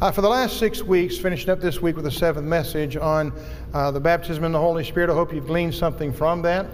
Uh, for the last six weeks, finishing up this week with the seventh message on uh, the baptism in the Holy Spirit, I hope you've gleaned something from that.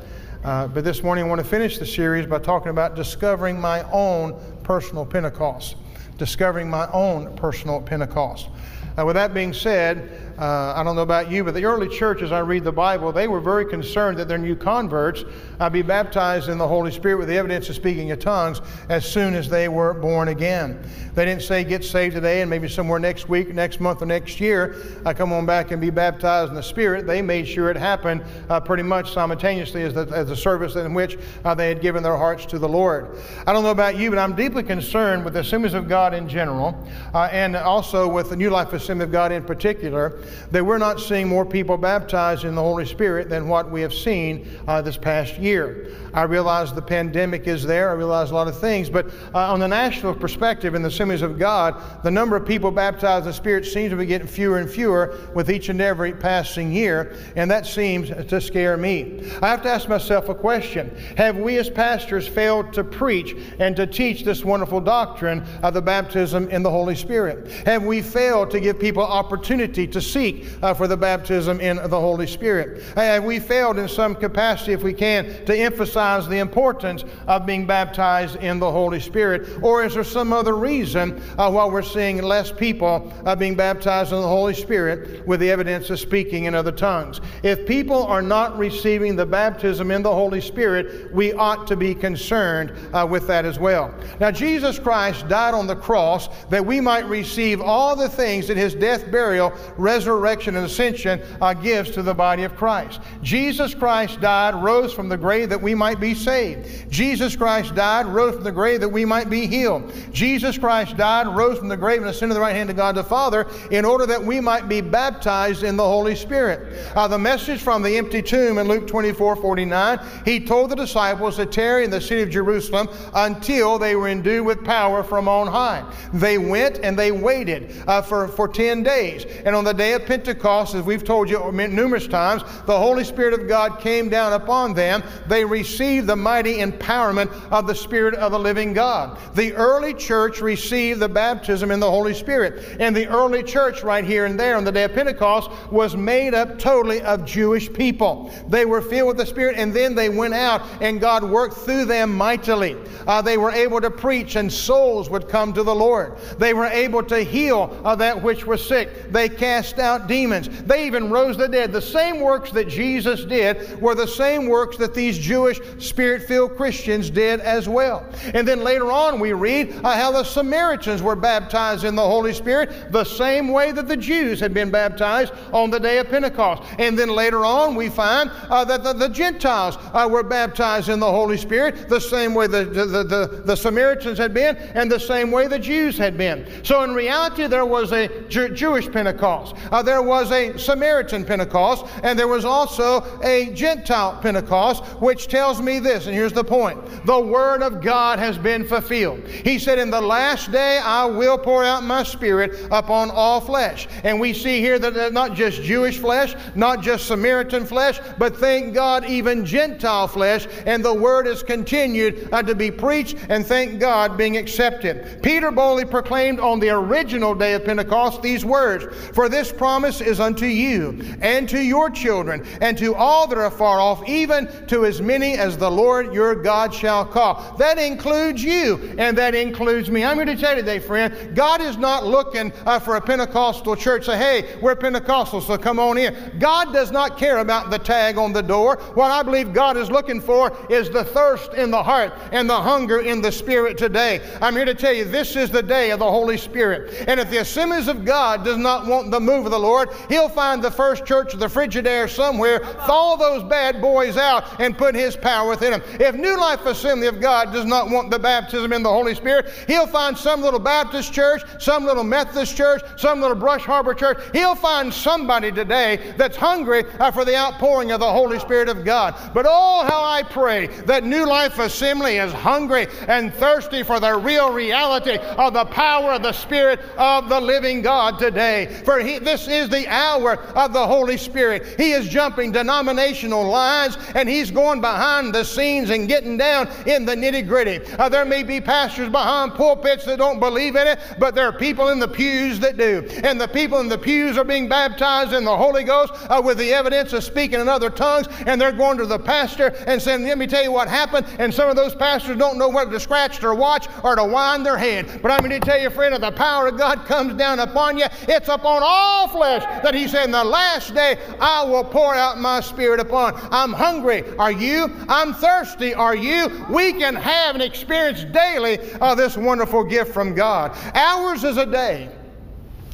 Uh, but this morning, I want to finish the series by talking about discovering my own personal Pentecost. Discovering my own personal Pentecost. Uh, with that being said, uh, I don't know about you, but the early church, as I read the Bible, they were very concerned that their new converts uh, be baptized in the Holy Spirit with the evidence of speaking in tongues as soon as they were born again. They didn't say get saved today and maybe somewhere next week, next month, or next year, uh, come on back and be baptized in the Spirit. They made sure it happened uh, pretty much simultaneously as the, as the service in which uh, they had given their hearts to the Lord. I don't know about you, but I'm deeply concerned with the Assemblies of God in general uh, and also with the New Life Assembly of God in particular that we're not seeing more people baptized in the Holy Spirit than what we have seen uh, this past year. I realize the pandemic is there, I realize a lot of things, but uh, on the national perspective, in the assemblies of God, the number of people baptized in the Spirit seems to be getting fewer and fewer with each and every passing year, and that seems to scare me. I have to ask myself a question Have we as pastors failed to preach and to teach this wonderful doctrine of the baptism in the Holy Spirit? Have we failed to give people opportunity to seek uh, for the baptism in the Holy Spirit? Have we failed in some capacity, if we can, to emphasize emphasize the importance of being baptized in the Holy Spirit? Or is there some other reason uh, why we're seeing less people uh, being baptized in the Holy Spirit with the evidence of speaking in other tongues? If people are not receiving the baptism in the Holy Spirit, we ought to be concerned uh, with that as well. Now, Jesus Christ died on the cross that we might receive all the things that his death, burial, resurrection, and ascension uh, gives to the body of Christ. Jesus Christ died, rose from the grave that we might might be saved. Jesus Christ died, rose from the grave that we might be healed. Jesus Christ died, rose from the grave, and ascended to the right hand of God the Father in order that we might be baptized in the Holy Spirit. Uh, the message from the empty tomb in Luke 24 49, he told the disciples to tarry in the city of Jerusalem until they were endued with power from on high. They went and they waited uh, for, for 10 days. And on the day of Pentecost, as we've told you numerous times, the Holy Spirit of God came down upon them. They received the mighty empowerment of the Spirit of the living God. The early church received the baptism in the Holy Spirit. And the early church, right here and there on the day of Pentecost, was made up totally of Jewish people. They were filled with the Spirit, and then they went out, and God worked through them mightily. Uh, they were able to preach, and souls would come to the Lord. They were able to heal uh, that which was sick. They cast out demons. They even rose the dead. The same works that Jesus did were the same works that these Jewish spirit filled Christians did as well. And then later on, we read uh, how the Samaritans were baptized in the Holy Spirit the same way that the Jews had been baptized on the day of Pentecost. And then later on, we find uh, that the, the Gentiles uh, were baptized in the Holy Spirit the same way the, the, the, the, Samaritans had been and the same way the Jews had been. So in reality, there was a Jew- Jewish Pentecost, uh, there was a Samaritan Pentecost, and there was also a Gentile Pentecost, which tells me this, and here's the point the Word of God has been fulfilled. He said, In the last day I will pour out my Spirit upon all flesh. And we see here that not just Jewish flesh, not just Samaritan flesh, but thank God, even Gentile flesh. And the Word has continued uh, to be preached, and thank God, being accepted. Peter boldly proclaimed on the original day of Pentecost these words For this promise is unto you, and to your children, and to all that are far off, even to as many as the Lord your God shall call. That includes you, and that includes me. I'm here to tell you today, friend, God is not looking uh, for a Pentecostal church. Say, hey, we're Pentecostal, so come on in. God does not care about the tag on the door. What I believe God is looking for is the thirst in the heart and the hunger in the Spirit today. I'm here to tell you, this is the day of the Holy Spirit. And if the assemblies of God does not want the move the Lord, He'll find the first church of the Frigidaire somewhere, thaw those bad boys out, and put His power within them. If New Life Assembly of God does not want the baptism in the Holy Spirit, he'll find some little Baptist church, some little Methodist church, some little Brush Arbor church. He'll find somebody today that's hungry uh, for the outpouring of the Holy Spirit of God. But oh, how I pray that New Life Assembly is hungry and thirsty for the real reality of the power of the Spirit of the living God today. For he, this this is the hour of the Holy Spirit. He is jumping denominational lines and he's going behind the scenes and getting down in the nitty gritty. Uh, there may be pastors behind pulpits that don't believe in it, but there are people in the pews that do. And the people in the pews are being baptized in the Holy Ghost uh, with the evidence of speaking in other tongues, and they're going to the pastor and saying, Let me tell you what happened. And some of those pastors don't know whether to scratch their watch or to wind their head. But I'm going to tell you, friend, if the power of God comes down upon you, it's upon all flesh that He said, In the last day, I will pour out my spirit upon. I'm hungry. Are you? I'm thirsty. Are you? We can have and experience daily uh, this wonderful gift from God. Ours is a day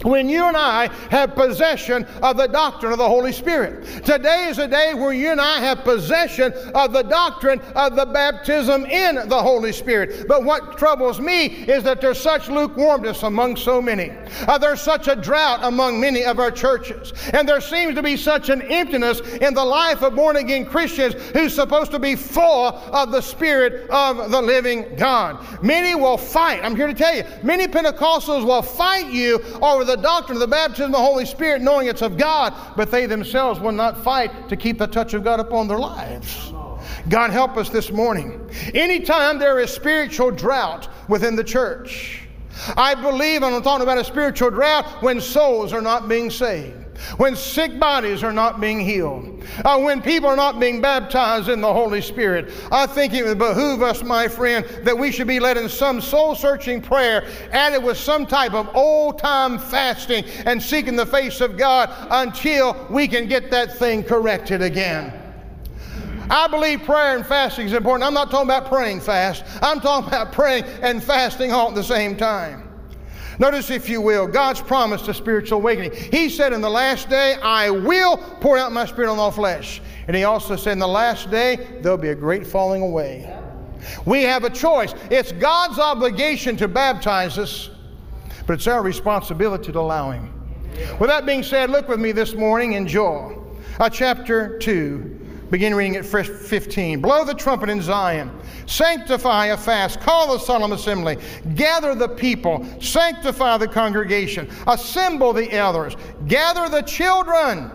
when you and I have possession of the doctrine of the Holy Spirit. Today is a day where you and I have possession of the doctrine of the baptism in the Holy Spirit. But what troubles me is that there's such lukewarmness among so many. Uh, there's such a drought among many of our churches. And there seems to be such an emptiness in the life of born again Christians who's supposed to be full of the Spirit of the living God. Many will fight. I'm here to tell you, many Pentecostals will fight you over the the doctrine of the baptism of the Holy Spirit, knowing it's of God, but they themselves will not fight to keep the touch of God upon their lives. God help us this morning. Anytime there is spiritual drought within the church, I believe, and I'm talking about a spiritual drought when souls are not being saved when sick bodies are not being healed, uh, when people are not being baptized in the Holy Spirit. I think it would behoove us, my friend, that we should be led in some soul searching prayer, added with some type of old time fasting and seeking the face of God until we can get that thing corrected again. I believe prayer and fasting is important. I'm not talking about praying fast. I'm talking about praying and fasting all at the same time. Notice, if you will, God's promise to spiritual awakening. He said, In the last day, I will pour out my spirit on all flesh. And He also said, In the last day, there'll be a great falling away. We have a choice. It's God's obligation to baptize us, but it's our responsibility to allow Him. With that being said, look with me this morning in Joel, uh, chapter 2, Begin reading at verse 15. Blow the trumpet in Zion. Sanctify a fast. Call a solemn assembly. Gather the people. Sanctify the congregation. Assemble the elders. Gather the children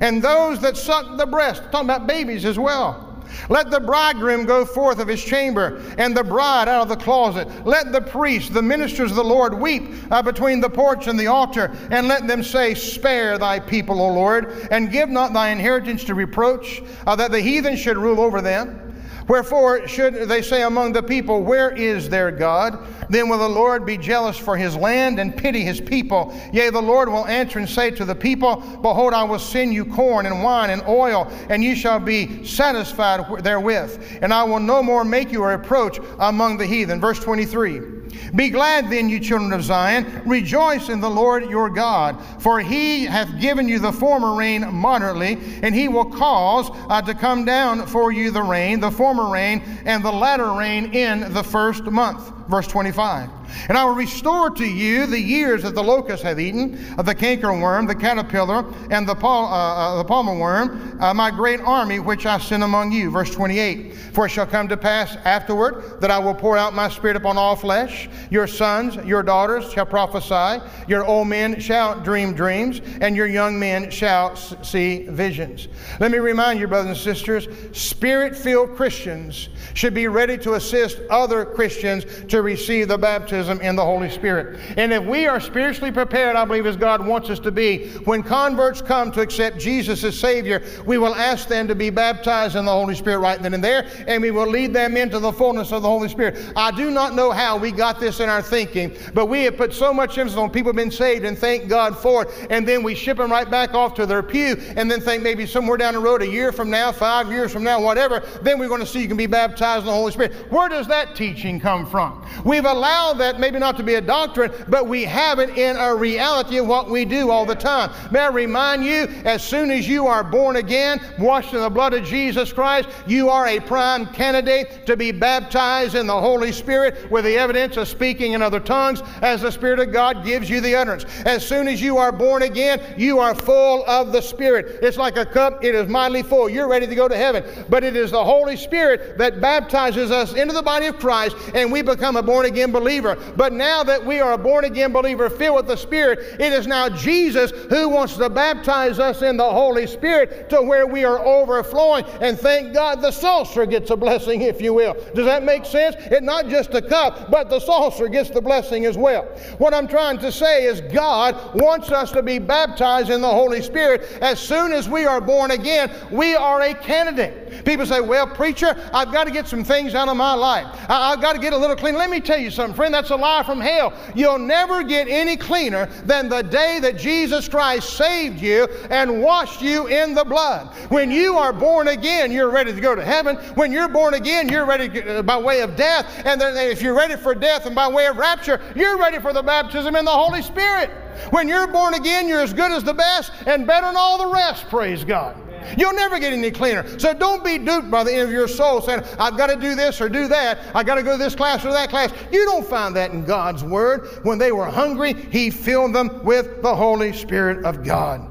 and those that suck the breast. talking about babies as well. Let the bridegroom go forth of his chamber, and the bride out of the closet. Let the priests, the ministers of the Lord, weep uh, between the porch and the altar, and let them say, Spare thy people, O Lord, and give not thy inheritance to reproach, uh, that the heathen should rule over them. Wherefore should they say among the people, Where is their God? Then will the Lord be jealous for his land and pity his people. Yea, the Lord will answer and say to the people, Behold, I will send you corn and wine and oil, and ye shall be satisfied therewith. And I will no more make you a reproach among the heathen. Verse 23. Be glad then, you children of Zion. Rejoice in the Lord your God, for he hath given you the former rain moderately, and he will cause uh, to come down for you the rain, the former rain, and the latter rain in the first month. Verse 25. And I will restore to you the years that the locust have eaten, of the cankerworm, the caterpillar, and the, pal- uh, uh, the palmer worm, uh, my great army which I send among you. Verse 28. For it shall come to pass afterward that I will pour out my spirit upon all flesh. Your sons, your daughters shall prophesy. Your old men shall dream dreams, and your young men shall see visions. Let me remind you, brothers and sisters, spirit filled Christians should be ready to assist other Christians to receive the baptism in the Holy Spirit. And if we are spiritually prepared, I believe as God wants us to be, when converts come to accept Jesus as Savior, we will ask them to be baptized in the Holy Spirit right then and there, and we will lead them into the fullness of the Holy Spirit. I do not know how we got this in our thinking, but we have put so much emphasis on people being saved and thank God for it, and then we ship them right back off to their pew, and then think maybe somewhere down the road, a year from now, five years from now, whatever, then we're going to see you can be baptized in the Holy Spirit. Where does that teaching come from? We've allowed that maybe not to be a doctrine, but we have it in a reality of what we do all the time. May I remind you, as soon as you are born again, washed in the blood of Jesus Christ, you are a prime candidate to be baptized in the Holy Spirit with the evidence of speaking in other tongues as the Spirit of God gives you the utterance. As soon as you are born again, you are full of the Spirit. It's like a cup, it is mightily full. You're ready to go to heaven. But it is the Holy Spirit that baptizes us into the body of Christ and we become a born again believer. But now that we are a born again believer filled with the Spirit, it is now Jesus who wants to baptize us in the Holy Spirit to where we are overflowing. And thank God the saucer gets a blessing, if you will. Does that make sense? It's not just the cup, but the saucer gets the blessing as well. What I'm trying to say is God wants us to be baptized in the Holy Spirit. As soon as we are born again, we are a candidate. People say, Well, preacher, I've got to get some things out of my life. I- have got to get a little clean. Let me tell you something, friend, that's a lie from hell. You'll never get any cleaner than the day that Jesus Christ saved you and washed you in the blood. When you are born again, you're ready to go to heaven. When you're born again, you're ready to, uh, by way of death. And then if you're ready for death and by way of rapture, you're ready for the baptism in the Holy Spirit. When you're born again, you're as good as the best and better than all the rest, praise God. You'll never get any cleaner. So don't be duped by the end of your soul saying, I've got to do this or do that. I've got to go to this class or that class. You don't find that in God's Word. When they were hungry, He filled them with the Holy Spirit of God.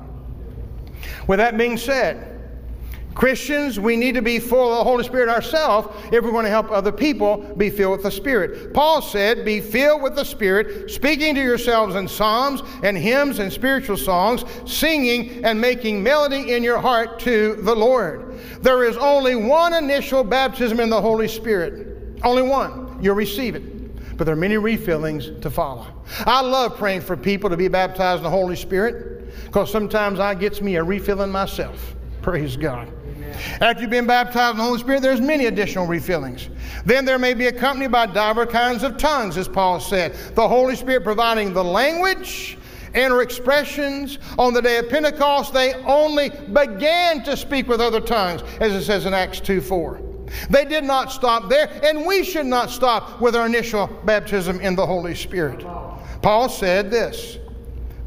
With that being said, Christians, we need to be full of the Holy Spirit ourselves if we're going to help other people be filled with the Spirit. Paul said, Be filled with the Spirit, speaking to yourselves in psalms and hymns and spiritual songs, singing and making melody in your heart to the Lord. There is only one initial baptism in the Holy Spirit. Only one. You'll receive it but there are many refillings to follow. I love praying for people to be baptized in the Holy Spirit because sometimes I gets me a refilling myself. Praise God. After you've been baptized in the Holy Spirit, there's many additional refillings. Then there may be accompanied by divers kinds of tongues, as Paul said. The Holy Spirit providing the language and or expressions. On the day of Pentecost, they only began to speak with other tongues, as it says in Acts 2 4. They did not stop there, and we should not stop with our initial baptism in the Holy Spirit. Paul said this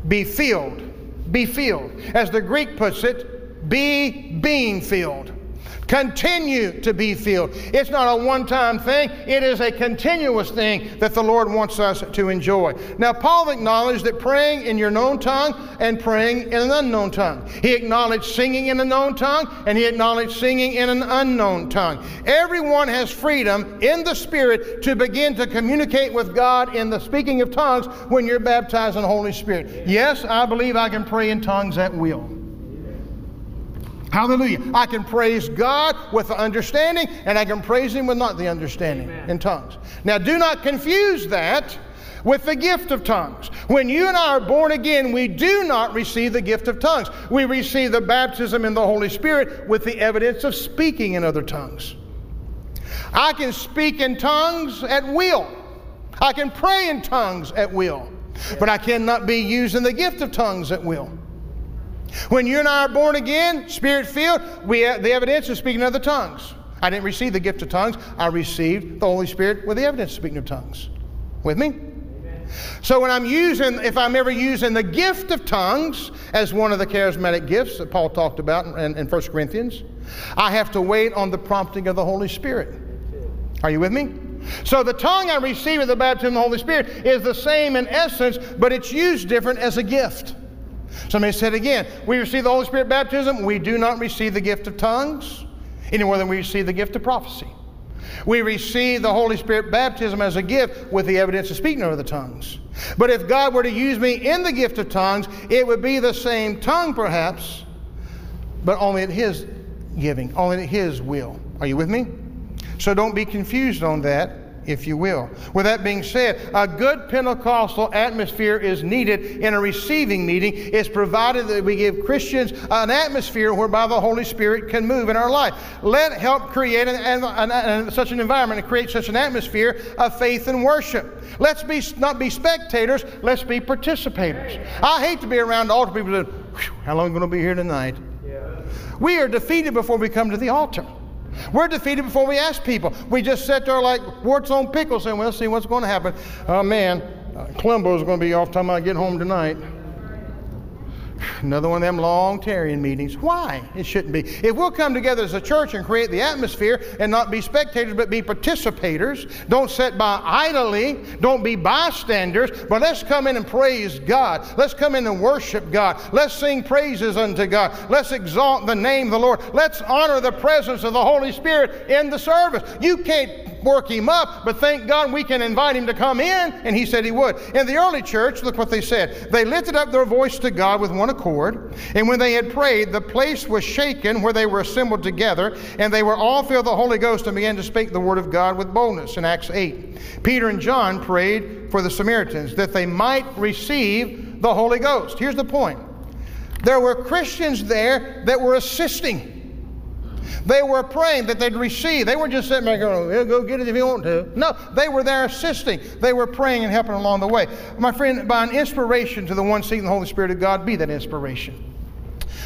Be filled, be filled. As the Greek puts it, be being filled. Continue to be filled. It's not a one time thing, it is a continuous thing that the Lord wants us to enjoy. Now, Paul acknowledged that praying in your known tongue and praying in an unknown tongue. He acknowledged singing in a known tongue and he acknowledged singing in an unknown tongue. Everyone has freedom in the Spirit to begin to communicate with God in the speaking of tongues when you're baptized in the Holy Spirit. Yes, I believe I can pray in tongues at will. Hallelujah. I can praise God with the understanding, and I can praise Him with not the understanding Amen. in tongues. Now, do not confuse that with the gift of tongues. When you and I are born again, we do not receive the gift of tongues. We receive the baptism in the Holy Spirit with the evidence of speaking in other tongues. I can speak in tongues at will, I can pray in tongues at will, but I cannot be using the gift of tongues at will. When you and I are born again, spirit filled, we have the evidence of speaking other tongues. I didn't receive the gift of tongues, I received the Holy Spirit with the evidence of speaking of tongues. With me? So when I'm using, if I'm ever using the gift of tongues as one of the charismatic gifts that Paul talked about in, in 1 Corinthians, I have to wait on the prompting of the Holy Spirit. Are you with me? So the tongue I receive of the baptism of the Holy Spirit is the same in essence, but it's used different as a gift. Somebody said again, we receive the Holy Spirit baptism, we do not receive the gift of tongues any more than we receive the gift of prophecy. We receive the Holy Spirit baptism as a gift with the evidence of speaking over the tongues. But if God were to use me in the gift of tongues, it would be the same tongue perhaps, but only at His giving, only at His will. Are you with me? So don't be confused on that if you will. With that being said, a good Pentecostal atmosphere is needed in a receiving meeting. It's provided that we give Christians an atmosphere whereby the Holy Spirit can move in our life. Let help create an, an, an, such an environment and create such an atmosphere of faith and worship. Let's be not be spectators. Let's be participators. I hate to be around altar people that, how long are you going to be here tonight? We are defeated before we come to the altar. We're defeated before we ask people. We just sit there like warts on pickles saying, well, see what's going to happen. Oh, man, uh, Columbo's going to be off time I get home tonight. Another one of them long tarrying meetings. Why? It shouldn't be. If we'll come together as a church and create the atmosphere and not be spectators but be participators, don't sit by idly, don't be bystanders, but let's come in and praise God. Let's come in and worship God. Let's sing praises unto God. Let's exalt the name of the Lord. Let's honor the presence of the Holy Spirit in the service. You can't work him up, but thank God we can invite him to come in, and he said he would. In the early church, look what they said. They lifted up their voice to God with one accord, and when they had prayed, the place was shaken where they were assembled together, and they were all filled with the Holy Ghost and began to speak the word of God with boldness in Acts 8. Peter and John prayed for the Samaritans that they might receive the Holy Ghost. Here's the point there were Christians there that were assisting. They were praying that they'd receive. They weren't just sitting there going, go get it if you want to. No, they were there assisting. They were praying and helping along the way. My friend, by an inspiration to the one seeking the Holy Spirit of God, be that inspiration.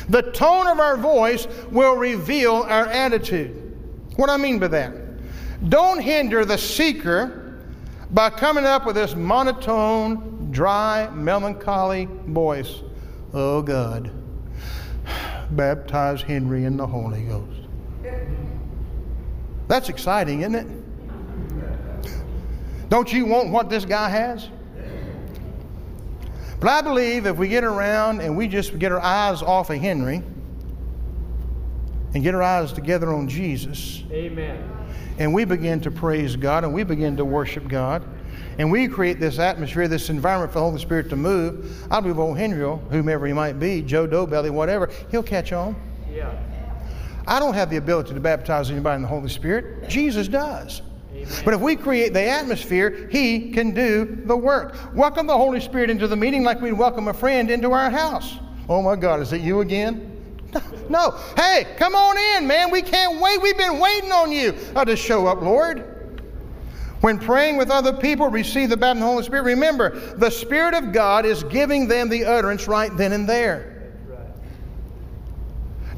The tone of our voice will reveal our attitude. What do I mean by that? Don't hinder the seeker by coming up with this monotone, dry, melancholy voice. Oh God, baptize Henry in the Holy Ghost. That's exciting, isn't it? Don't you want what this guy has? But I believe if we get around and we just get our eyes off of Henry and get our eyes together on Jesus. Amen. And we begin to praise God and we begin to worship God and we create this atmosphere, this environment for the Holy Spirit to move, I believe old Henry, whomever he might be, Joe Dobelly, whatever, he'll catch on. Yeah. I don't have the ability to baptize anybody in the Holy Spirit. Jesus does. But if we create the atmosphere, He can do the work. Welcome the Holy Spirit into the meeting like we'd welcome a friend into our house. Oh my God, is it you again? No. Hey, come on in, man. We can't wait. We've been waiting on you. I'll just show up, Lord. When praying with other people, receive the baptism of the Holy Spirit. Remember, the Spirit of God is giving them the utterance right then and there.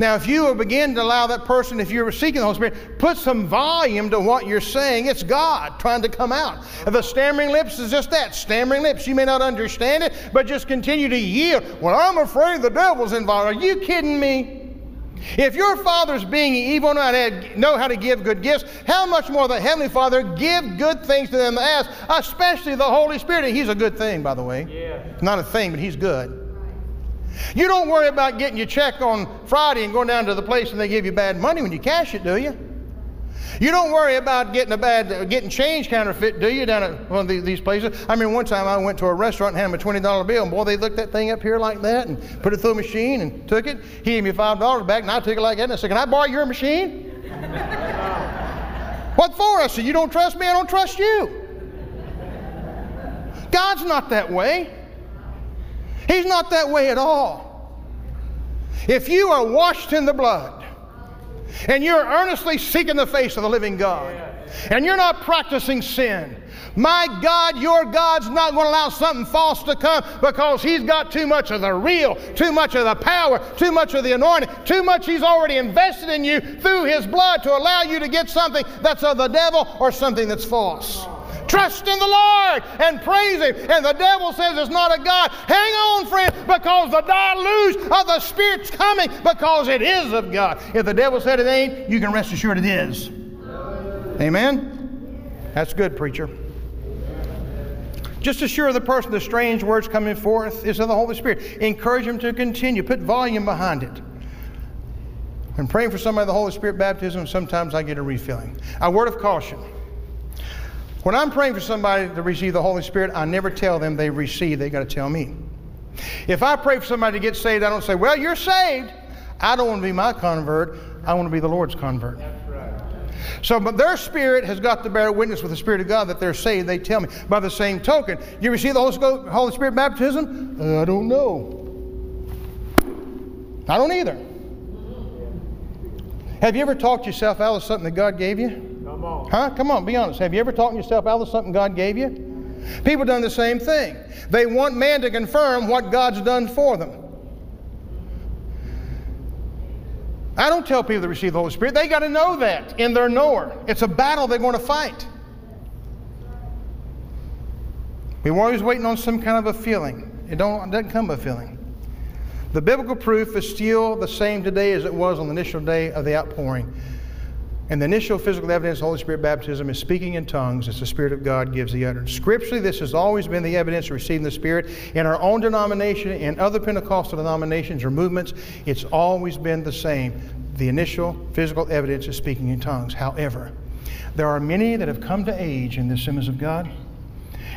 Now, if you begin to allow that person, if you're seeking the Holy Spirit, put some volume to what you're saying. It's God trying to come out. The stammering lips is just that stammering lips. You may not understand it, but just continue to yield. Well, I'm afraid the devil's involved. Are you kidding me? If your father's being evil, not know how to give good gifts, how much more the Heavenly Father give good things to them that ask, especially the Holy Spirit. And He's a good thing, by the way. Yeah. Not a thing, but He's good. You don't worry about getting your check on Friday and going down to the place and they give you bad money when you cash it, do you? You don't worry about getting a bad, getting change counterfeit, do you, down at one of these places? I mean, one time I went to a restaurant and handed them a $20 bill, and boy, they looked that thing up here like that and put it through a machine and took it. He gave me $5 back, and I took it like that, and I said, Can I borrow your machine? what for? I said, You don't trust me, I don't trust you. God's not that way. He's not that way at all. If you are washed in the blood and you're earnestly seeking the face of the living God and you're not practicing sin, my God, your God's not going to allow something false to come because He's got too much of the real, too much of the power, too much of the anointing, too much He's already invested in you through His blood to allow you to get something that's of the devil or something that's false. Trust in the Lord and praise Him. And the devil says it's not a God. Hang on, friend, because the deluge of the Spirit's coming because it is of God. If the devil said it ain't, you can rest assured it is. Amen? That's good, preacher. Just assure the person the strange words coming forth is of the Holy Spirit. Encourage them to continue. Put volume behind it. When praying for somebody the Holy Spirit baptism, sometimes I get a refilling. A word of caution. When I'm praying for somebody to receive the Holy Spirit, I never tell them they receive. They got to tell me. If I pray for somebody to get saved, I don't say, "Well, you're saved." I don't want to be my convert. I want to be the Lord's convert. So, but their spirit has got to bear witness with the Spirit of God that they're saved. They tell me. By the same token, you receive the Holy Spirit baptism? Uh, I don't know. I don't either. Have you ever talked yourself out of something that God gave you? Huh? Come on, be honest. Have you ever talked yourself out of something God gave you? People done the same thing. They want man to confirm what God's done for them. I don't tell people to receive the Holy Spirit. They got to know that in their knower. It's a battle they're going to fight. We're always waiting on some kind of a feeling. It, don't, it doesn't come by feeling. The biblical proof is still the same today as it was on the initial day of the outpouring. And the initial physical evidence of Holy Spirit baptism is speaking in tongues as the Spirit of God gives the utterance. Scripturally, this has always been the evidence of receiving the Spirit. In our own denomination and other Pentecostal denominations or movements, it's always been the same. The initial physical evidence is speaking in tongues. However, There are many that have come to age in the Assemblies of God.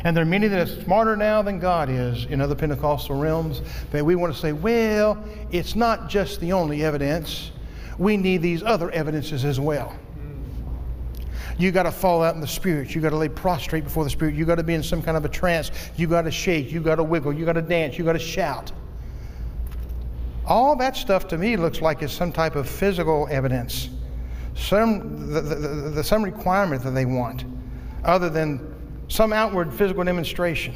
And there are many that are smarter now than God is in other Pentecostal realms that we want to say, well, it's not just the only evidence. We need these other evidences as well. You got to fall out in the spirit. You got to lay prostrate before the spirit. You got to be in some kind of a trance. You got to shake. You got to wiggle. You got to dance. You got to shout. All that stuff to me looks like it's some type of physical evidence, some, the, the, the, some requirement that they want, other than some outward physical demonstration.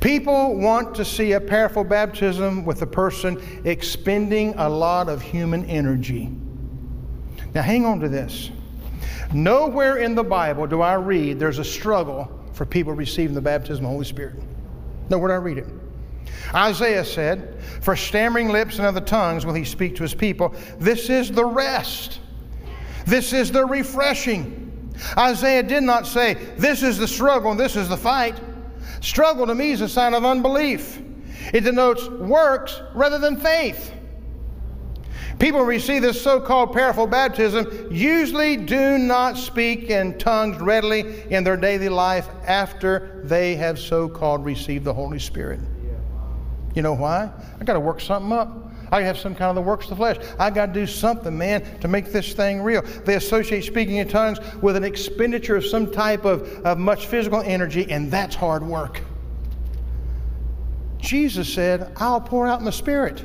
People want to see a powerful baptism with a person expending a lot of human energy. Now, hang on to this. Nowhere in the Bible do I read there's a struggle for people receiving the baptism of the Holy Spirit. Nowhere do I read it. Isaiah said, For stammering lips and other tongues will he speak to his people. This is the rest. This is the refreshing. Isaiah did not say, This is the struggle and this is the fight. Struggle to me is a sign of unbelief, it denotes works rather than faith. People who receive this so called powerful baptism usually do not speak in tongues readily in their daily life after they have so called received the Holy Spirit. You know why? I got to work something up. I have some kind of the works of the flesh. I got to do something, man, to make this thing real. They associate speaking in tongues with an expenditure of some type of, of much physical energy, and that's hard work. Jesus said, I'll pour out my spirit.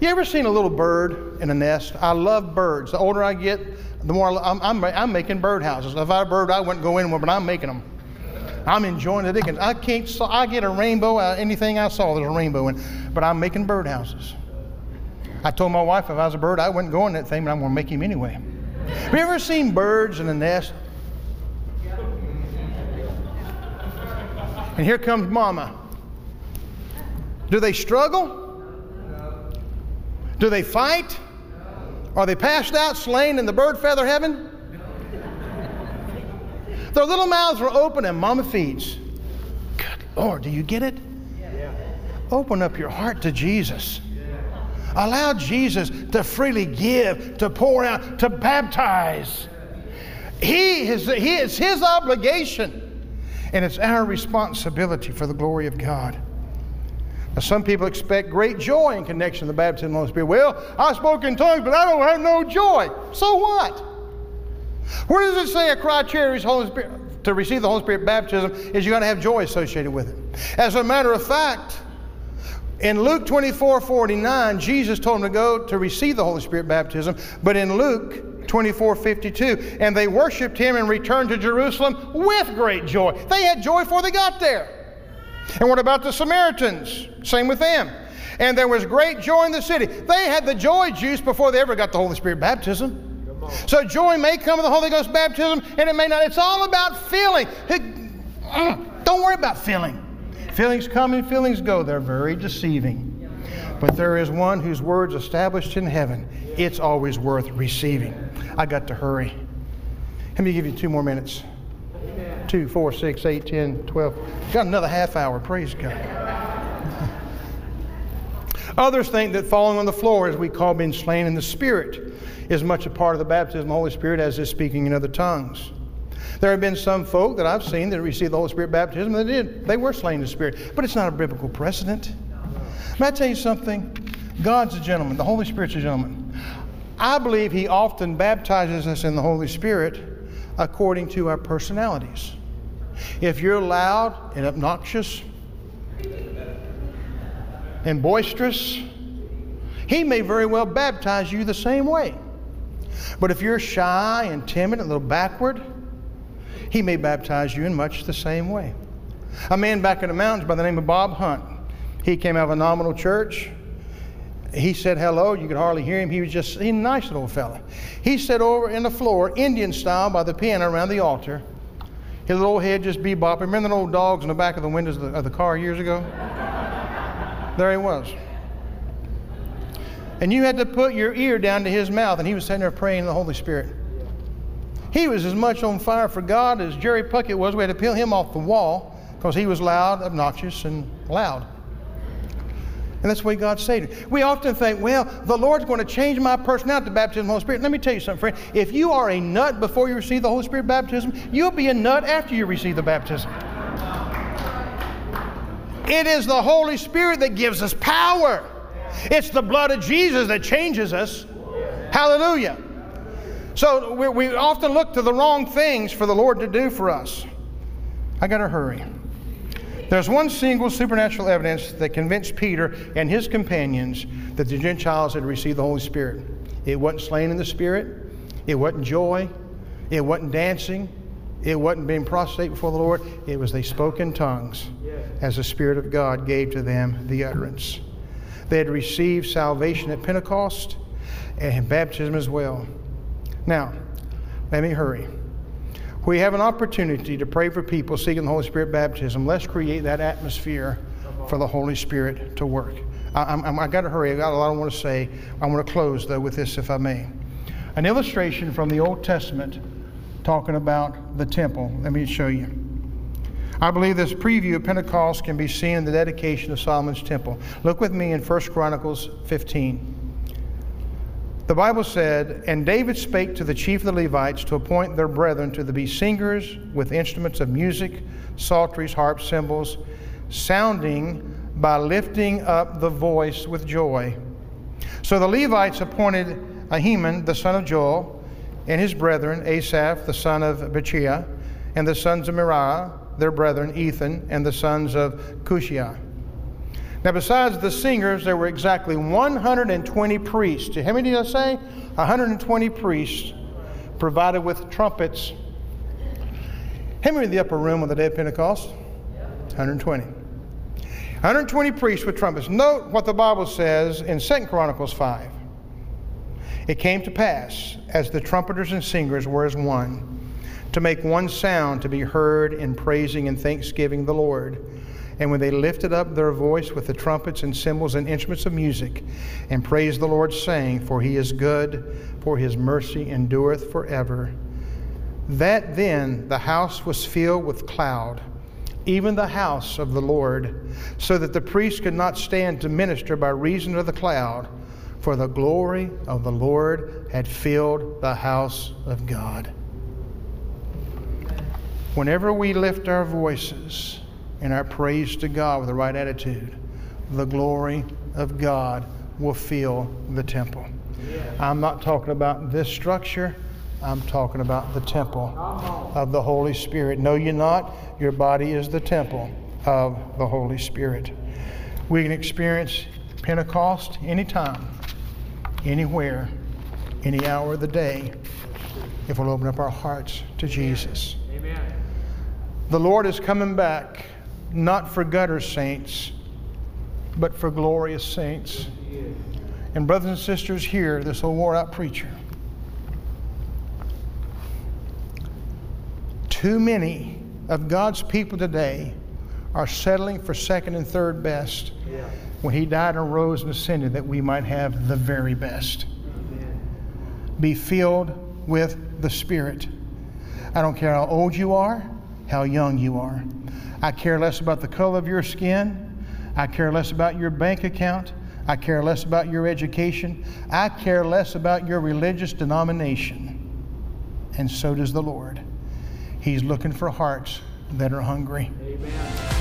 You ever seen a little bird in a nest? I love birds. The older I get, the more I'm, I'm, I'm making bird houses. If I had a bird, I wouldn't go in one, but I'm making them. I'm enjoying the dickens. I can't. I get a rainbow. Uh, anything I saw, there's a rainbow in. But I'm making birdhouses. I told my wife if I was a bird, I wouldn't go in that thing, but I'm going to make him anyway. Have you ever seen birds in a nest? And here comes Mama. Do they struggle? Do they fight? Are they passed out, slain in the bird feather heaven? Their little mouths were open and mama feeds. Good Lord, do you get it? Yeah. Open up your heart to Jesus. Yeah. Allow Jesus to freely give, to pour out, to baptize. He is, he is his obligation, and it's our responsibility for the glory of God. Now, some people expect great joy in connection to the baptism of the Holy Spirit. Well, I spoke in tongues, but I don't have no joy. So what? Where does it say a criteria Holy Spirit, to receive the Holy Spirit baptism is you got to have joy associated with it? As a matter of fact, in Luke 24 49, Jesus told them to go to receive the Holy Spirit baptism, but in Luke 24 52, and they worshiped him and returned to Jerusalem with great joy. They had joy before they got there. And what about the Samaritans? Same with them. And there was great joy in the city. They had the joy juice before they ever got the Holy Spirit baptism. So joy may come with the Holy Ghost baptism, and it may not. It's all about feeling. Mm, don't worry about feeling. Feelings come and feelings go. They're very deceiving. But there is one whose words established in heaven. It's always worth receiving. I got to hurry. Let me give you two more minutes. Two, four, six, eight, ten, twelve. Got another half hour. Praise God. Others think that falling on the floor, as we call being slain in the Spirit, is much a part of the baptism of the Holy Spirit as is speaking in other tongues. There have been some folk that I've seen that received the Holy Spirit baptism that did. They were slain in the Spirit, but it's not a biblical precedent. May I tell you something? God's a gentleman. The Holy Spirit's a gentleman. I believe He often baptizes us in the Holy Spirit according to our personalities. If you're loud and obnoxious and boisterous, He may very well baptize you the same way. But if you're shy and timid and a little backward, he may baptize you in much the same way. A man back in the mountains by the name of Bob Hunt, he came out of a nominal church. He said hello. You could hardly hear him. He was just a nice little fella. He sat over in the floor, Indian style, by the piano around the altar. His little head just bebopping. Remember the old dogs in the back of the windows of the, of the car years ago? there he was. And you had to put your ear down to his mouth, and he was sitting there praying in the Holy Spirit. He was as much on fire for God as Jerry Puckett was. We had to peel him off the wall because he was loud, obnoxious, and loud. And that's the way God saved him. We often think, well, the Lord's going to change my personality to baptism of the Holy Spirit. Let me tell you something, friend. If you are a nut before you receive the Holy Spirit baptism, you'll be a nut after you receive the baptism. It is the Holy Spirit that gives us power. It's the blood of Jesus that changes us. Hallelujah. So we, we often look to the wrong things for the Lord to do for us. I got to hurry. There's one single supernatural evidence that convinced Peter and his companions that the Gentiles had received the Holy Spirit. It wasn't slain in the Spirit, it wasn't joy, it wasn't dancing, it wasn't being prostrate before the Lord. It was they spoke in tongues as the Spirit of God gave to them the utterance. They had received salvation at Pentecost and baptism as well. Now, let me hurry we have an opportunity to pray for people seeking the Holy Spirit baptism, let's create that atmosphere for the Holy Spirit to work. I, I, I got to hurry. I got a lot I want to say. I want to close, though, with this, if I may. An illustration from the Old Testament talking about the temple. Let me show you. I believe this preview of Pentecost can be seen in the dedication of Solomon's temple. Look with me in 1 Chronicles 15. The Bible said, And David spake to the chief of the Levites to appoint their brethren to be singers with instruments of music, psalteries, harps, cymbals, sounding by lifting up the voice with joy. So the Levites appointed Ahiman, the son of Joel, and his brethren, Asaph, the son of Bechiah, and the sons of Merari, their brethren, Ethan, and the sons of Cushiah. Now, besides the singers, there were exactly 120 priests. How many did I say? 120 priests provided with trumpets. How many in the upper room on the day of Pentecost? 120. 120 priests with trumpets. Note what the Bible says in 2 Chronicles 5. It came to pass, as the trumpeters and singers were as one, to make one sound to be heard in praising and thanksgiving the Lord and when they lifted up their voice with the trumpets and cymbals and instruments of music, and praised the Lord, saying, For he is good, for his mercy endureth forever. That then the house was filled with cloud, even the house of the Lord, so that the priest could not stand to minister by reason of the cloud, for the glory of the Lord had filled the house of God. Whenever we lift our voices, and our praise to God with the right attitude, the glory of God will fill the temple. I'm not talking about this structure. I'm talking about the temple of the Holy Spirit. Know you're not. Your body is the temple of the Holy Spirit. We can experience Pentecost anytime, anywhere, any hour of the day, if we'll open up our hearts to Jesus. Amen. The Lord is coming back not for gutter saints, but for glorious saints. And, brothers and sisters, hear this old wore out preacher. Too many of God's people today are settling for second and third best yeah. when He died and rose and ascended that we might have the very best. Amen. Be filled with the Spirit. I don't care how old you are, how young you are. I care less about the color of your skin. I care less about your bank account. I care less about your education. I care less about your religious denomination. And so does the Lord. He's looking for hearts that are hungry. Amen.